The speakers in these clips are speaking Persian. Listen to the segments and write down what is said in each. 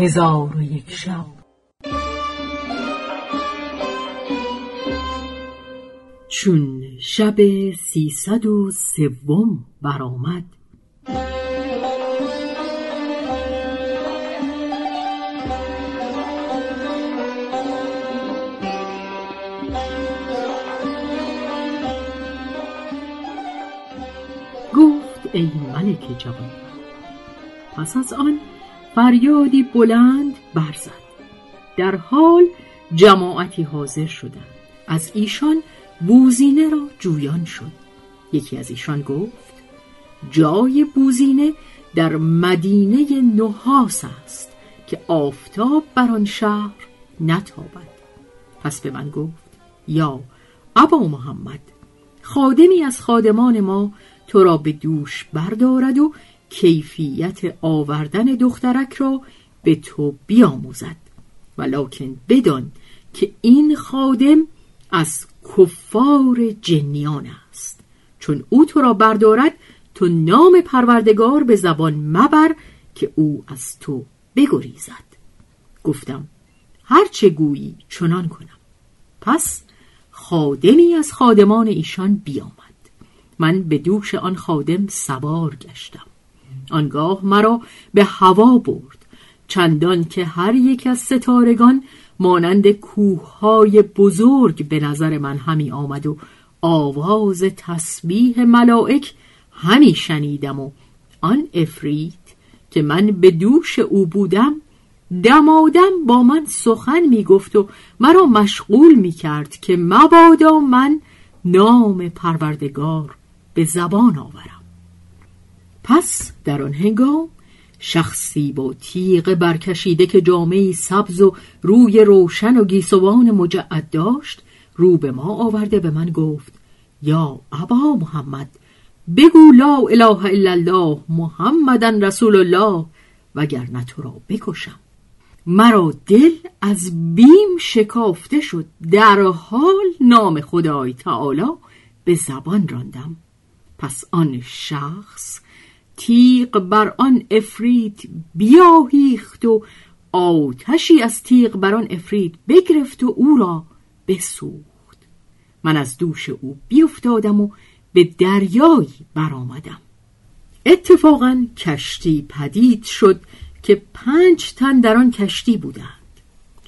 هزار و یک شب. چون شب سیصد و سوم برآمد گفت ای ملک جوان پس از آن فریادی بلند برزد. در حال جماعتی حاضر شدند. از ایشان بوزینه را جویان شد. یکی از ایشان گفت جای بوزینه در مدینه نحاس است که آفتاب بر آن شهر نتابد. پس به من گفت یا ابا محمد خادمی از خادمان ما تو را به دوش بردارد و کیفیت آوردن دخترک را به تو بیاموزد. ولکن بدان که این خادم از کفار جنیان است. چون او تو را بردارد تو نام پروردگار به زبان مبر که او از تو بگریزد. گفتم هرچه گویی چنان کنم. پس خادمی از خادمان ایشان بیامد. من به دوش آن خادم سوار گشتم. آنگاه مرا به هوا برد. چندان که هر یک از ستارگان مانند کوههای بزرگ به نظر من همی آمد و آواز تسبیح ملائک همی شنیدم و آن افریت که من به دوش او بودم دمادم با من سخن می گفت و مرا مشغول می کرد که مبادا من نام پروردگار به زبان آورم. پس در آن هنگام شخصی با تیغ برکشیده که جامعه سبز و روی روشن و گیسوان مجعد داشت رو به ما آورده به من گفت یا ابا محمد بگو لا اله الا الله محمدن رسول الله وگرنه تو را بکشم. مرا دل از بیم شکافته شد در حال نام خدای تعالی به زبان راندم. پس آن شخص تیغ بر آن افرید بیاهیخت و آتشی از تیغ بر آن افرید بگرفت و او را بسوخت. من از دوش او بیفتادم و به دریایی برآمدم. اتفاقا کشتی پدید شد که پنج تن در آن کشتی بودند.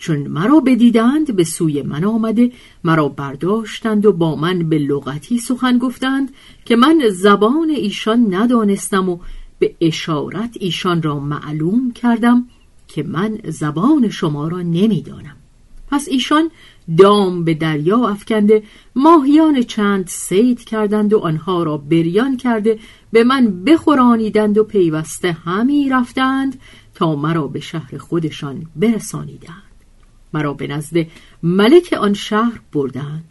چون مرا بدیدند به سوی من آمده مرا برداشتند و با من به لغتی سخن گفتند که من زبان ایشان ندانستم و به اشارت ایشان را معلوم کردم که من زبان شما را نمی‌دانم. پس ایشان دام به دریا افکنده ماهیان چند سید کردند و آنها را بریان کرده به من بخورانیدند و پیوسته همی رفتند تا مرا به شهر خودشان برسانیدند. مرا به نزد ملک آن شهر بردند.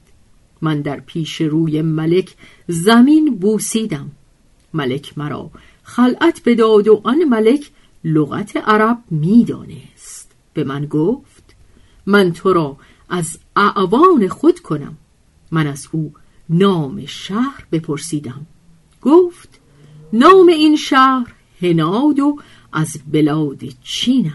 من در پیش روی ملک زمین بوسیدم. ملک مرا خلعت بداد و آن ملک لغت عرب می‌دانست. به من گفت من تو را از اعوان خود کنم. من از او نام شهر بپرسیدم. گفت نام این شهر هناد و از بلاد چین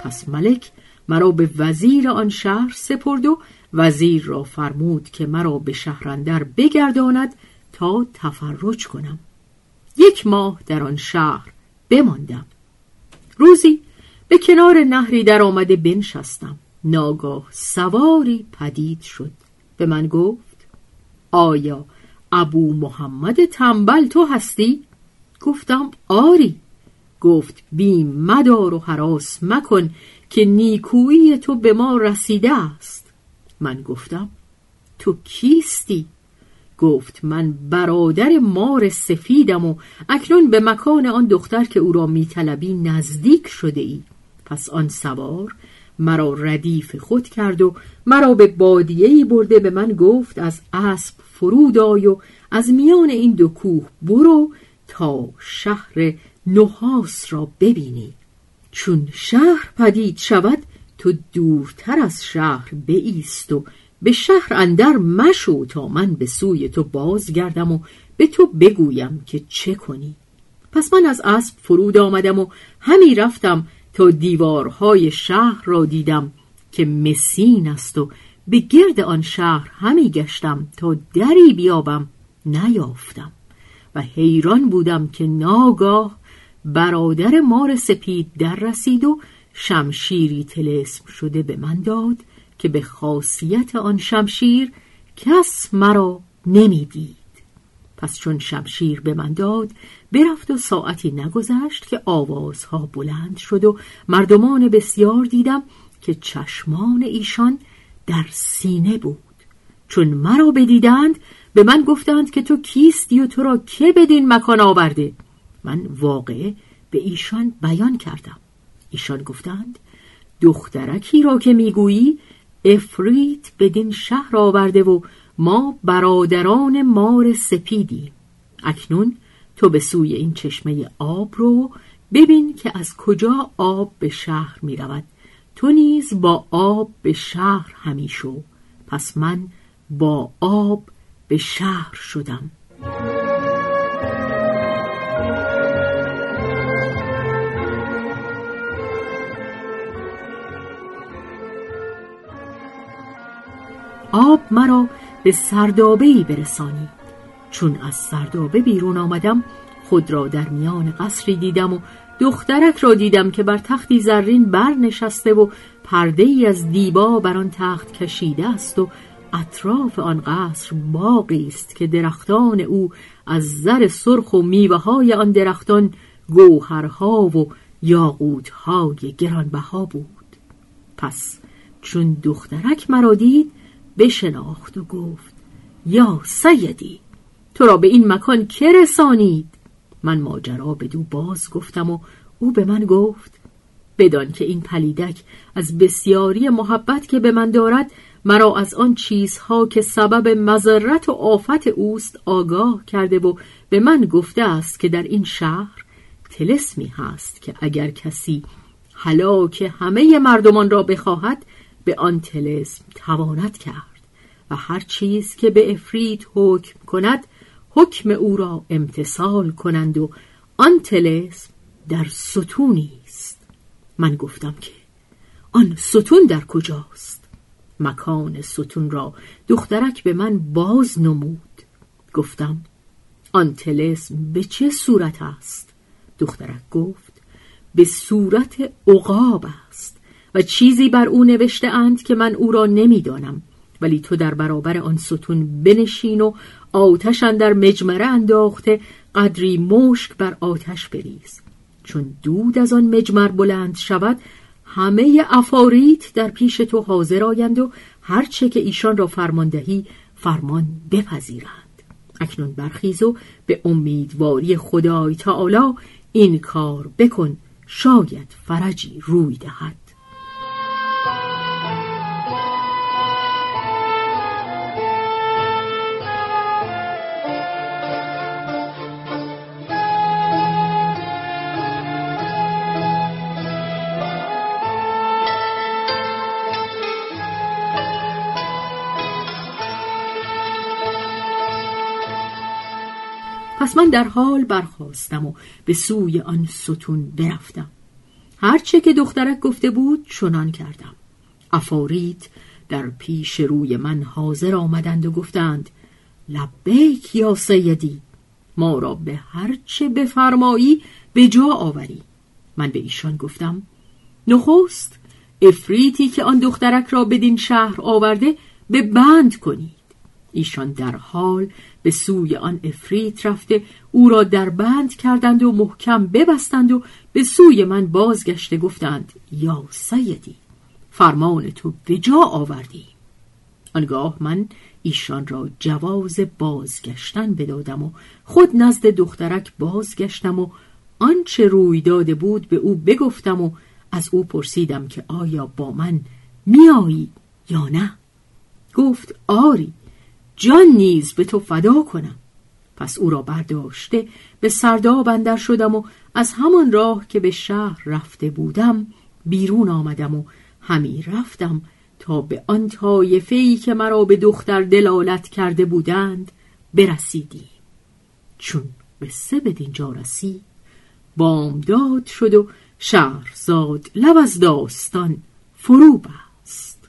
پس ملک مرا به وزیر آن شهر سپرد و وزیر را فرمود که مرا به شهرندر بگرداند تا تفرج کنم. یک ماه در آن شهر بماندم. روزی به کنار نهری در آمده بنشستم. ناگاه سواری پدید شد. به من گفت آیا ابو محمد تنبل تو هستی؟ گفتم آری. گفت بیم مدار و حراس مکن که نیکویی تو به ما رسیده است من گفتم تو کیستی؟ گفت من برادر مار سفیدم و اکنون به مکان آن دختر که او را میطلبی نزدیک شده ای پس آن سوار مرا ردیف خود کرد و مرا به بادیهی برده به من گفت از اسب فرود آی و از میان این دو کوه برو تا شهر نحاس را ببینی. چون شهر پدید شود تو دورتر از شهر بایست و به شهر اندر مشو تا من به سوی تو بازگردم و به تو بگویم که چه کنی. پس من از اسب فرود آمدم و همی رفتم تا دیوارهای شهر را دیدم که مسین است و به گرد آن شهر همی گشتم تا دری بیابم نیافتم و حیران بودم که ناگاه برادر مار سپید در رسید و شمشیری تلسم شده به من داد که به خاصیت آن شمشیر کس مرا نمی‌دید. پس چون شمشیر به من داد برفت و ساعتی نگذشت که آوازها بلند شد و مردمان بسیار دیدم که چشمان ایشان در سینه بود. چون مرا بدیدند به من گفتند که تو کیستی و تو را که بدین مکان آورده؟ من واقعه به ایشان بیان کردم. ایشان گفتند دخترکی را که می‌گویی افریت بدین شهر آورده و ما برادران مار سپیدی اکنون تو به سوی این چشمه آب رو ببین که از کجا آب به شهر می رود تو نیز با آب به شهر همی شو. پس من با آب به شهر شدم. آب مرا به سردابه ای برسانی. چون از سردابه بیرون آمدم خود را در میان قصری دیدم و دخترک را دیدم که بر تختی زرین بر نشسته و پرده ای از دیبا بر آن تخت کشیده است و اطراف آن قصر باقی است که درختان او از زر سرخ و میوه های آن درختان گوهرها و یاقوتهای گرانبها بود. پس چون دخترک مرا دید بشناخت و گفت یا سیدی تو را به این مکان که رسانید؟ من ماجرا به دو باز گفتم و او به من گفت بدان که این پلیدک از بسیاری محبت که به من دارد مرا از آن چیزها که سبب مذرت و آفت اوست آگاه کرده و به من گفته است که در این شهر تلسمی هست که اگر کسی هلاک همه مردمان را بخواهد به آن تلسم تواند کرد و هر چیز که به افرید حکم کند حکم او را امتصال کنند و آن تلسم در ستونی است من گفتم که آن ستون در کجاست؟ مکان ستون را دخترک به من باز نمود. گفتم آن تلسم به چه صورت است؟ دخترک گفت به صورت عقاب است. و چیزی بر او نوشته اند که من او را نمی‌دانم. ولی تو در برابر آن ستون بنشین و آتش در مجمره انداخته قدری مشک بر آتش بریز. چون دود از آن مجمر بلند شود همه افاریت در پیش تو حاضر آیند و هرچه که ایشان را فرماندهی فرمان بپذیرند. اکنون برخیز و به امیدواری خدای تعالی این کار بکن شاید فرجی روی دهد. پس من در حال برخواستم و به سوی آن ستون برفتم. هرچه که دخترک گفته بود چنان کردم. افاریت در پیش روی من حاضر آمدند و گفتند لبیک یا سیدی ما را به هرچه بفرمایی به جا آوری. من به ایشان گفتم نخست افریتی که آن دخترک را بدین شهر آورده به بند کنید. ایشان در حال به سوی آن افریت رفته او را در بند کردند و محکم ببستند و به سوی من بازگشته گفتند یا سیدی فرمان تو به جا آوردی. آنگاه من ایشان را جواز بازگشتن بدادم و خود نزد دخترک بازگشتم و آنچه روی داده بود به او بگفتم و از او پرسیدم که آیا با من میایی یا نه؟ گفت آری. جان نیز به تو فدا کنم. پس او را برداشته به سرداب اندر شدم و از همان راه که به شهر رفته بودم بیرون آمدم و همی رفتم تا به آن طایفه که مرا به دختر دلالت کرده بودند برسیدیم چون به دینجا رسید بامداد شد و شهرزاد لب از داستان فرو بست.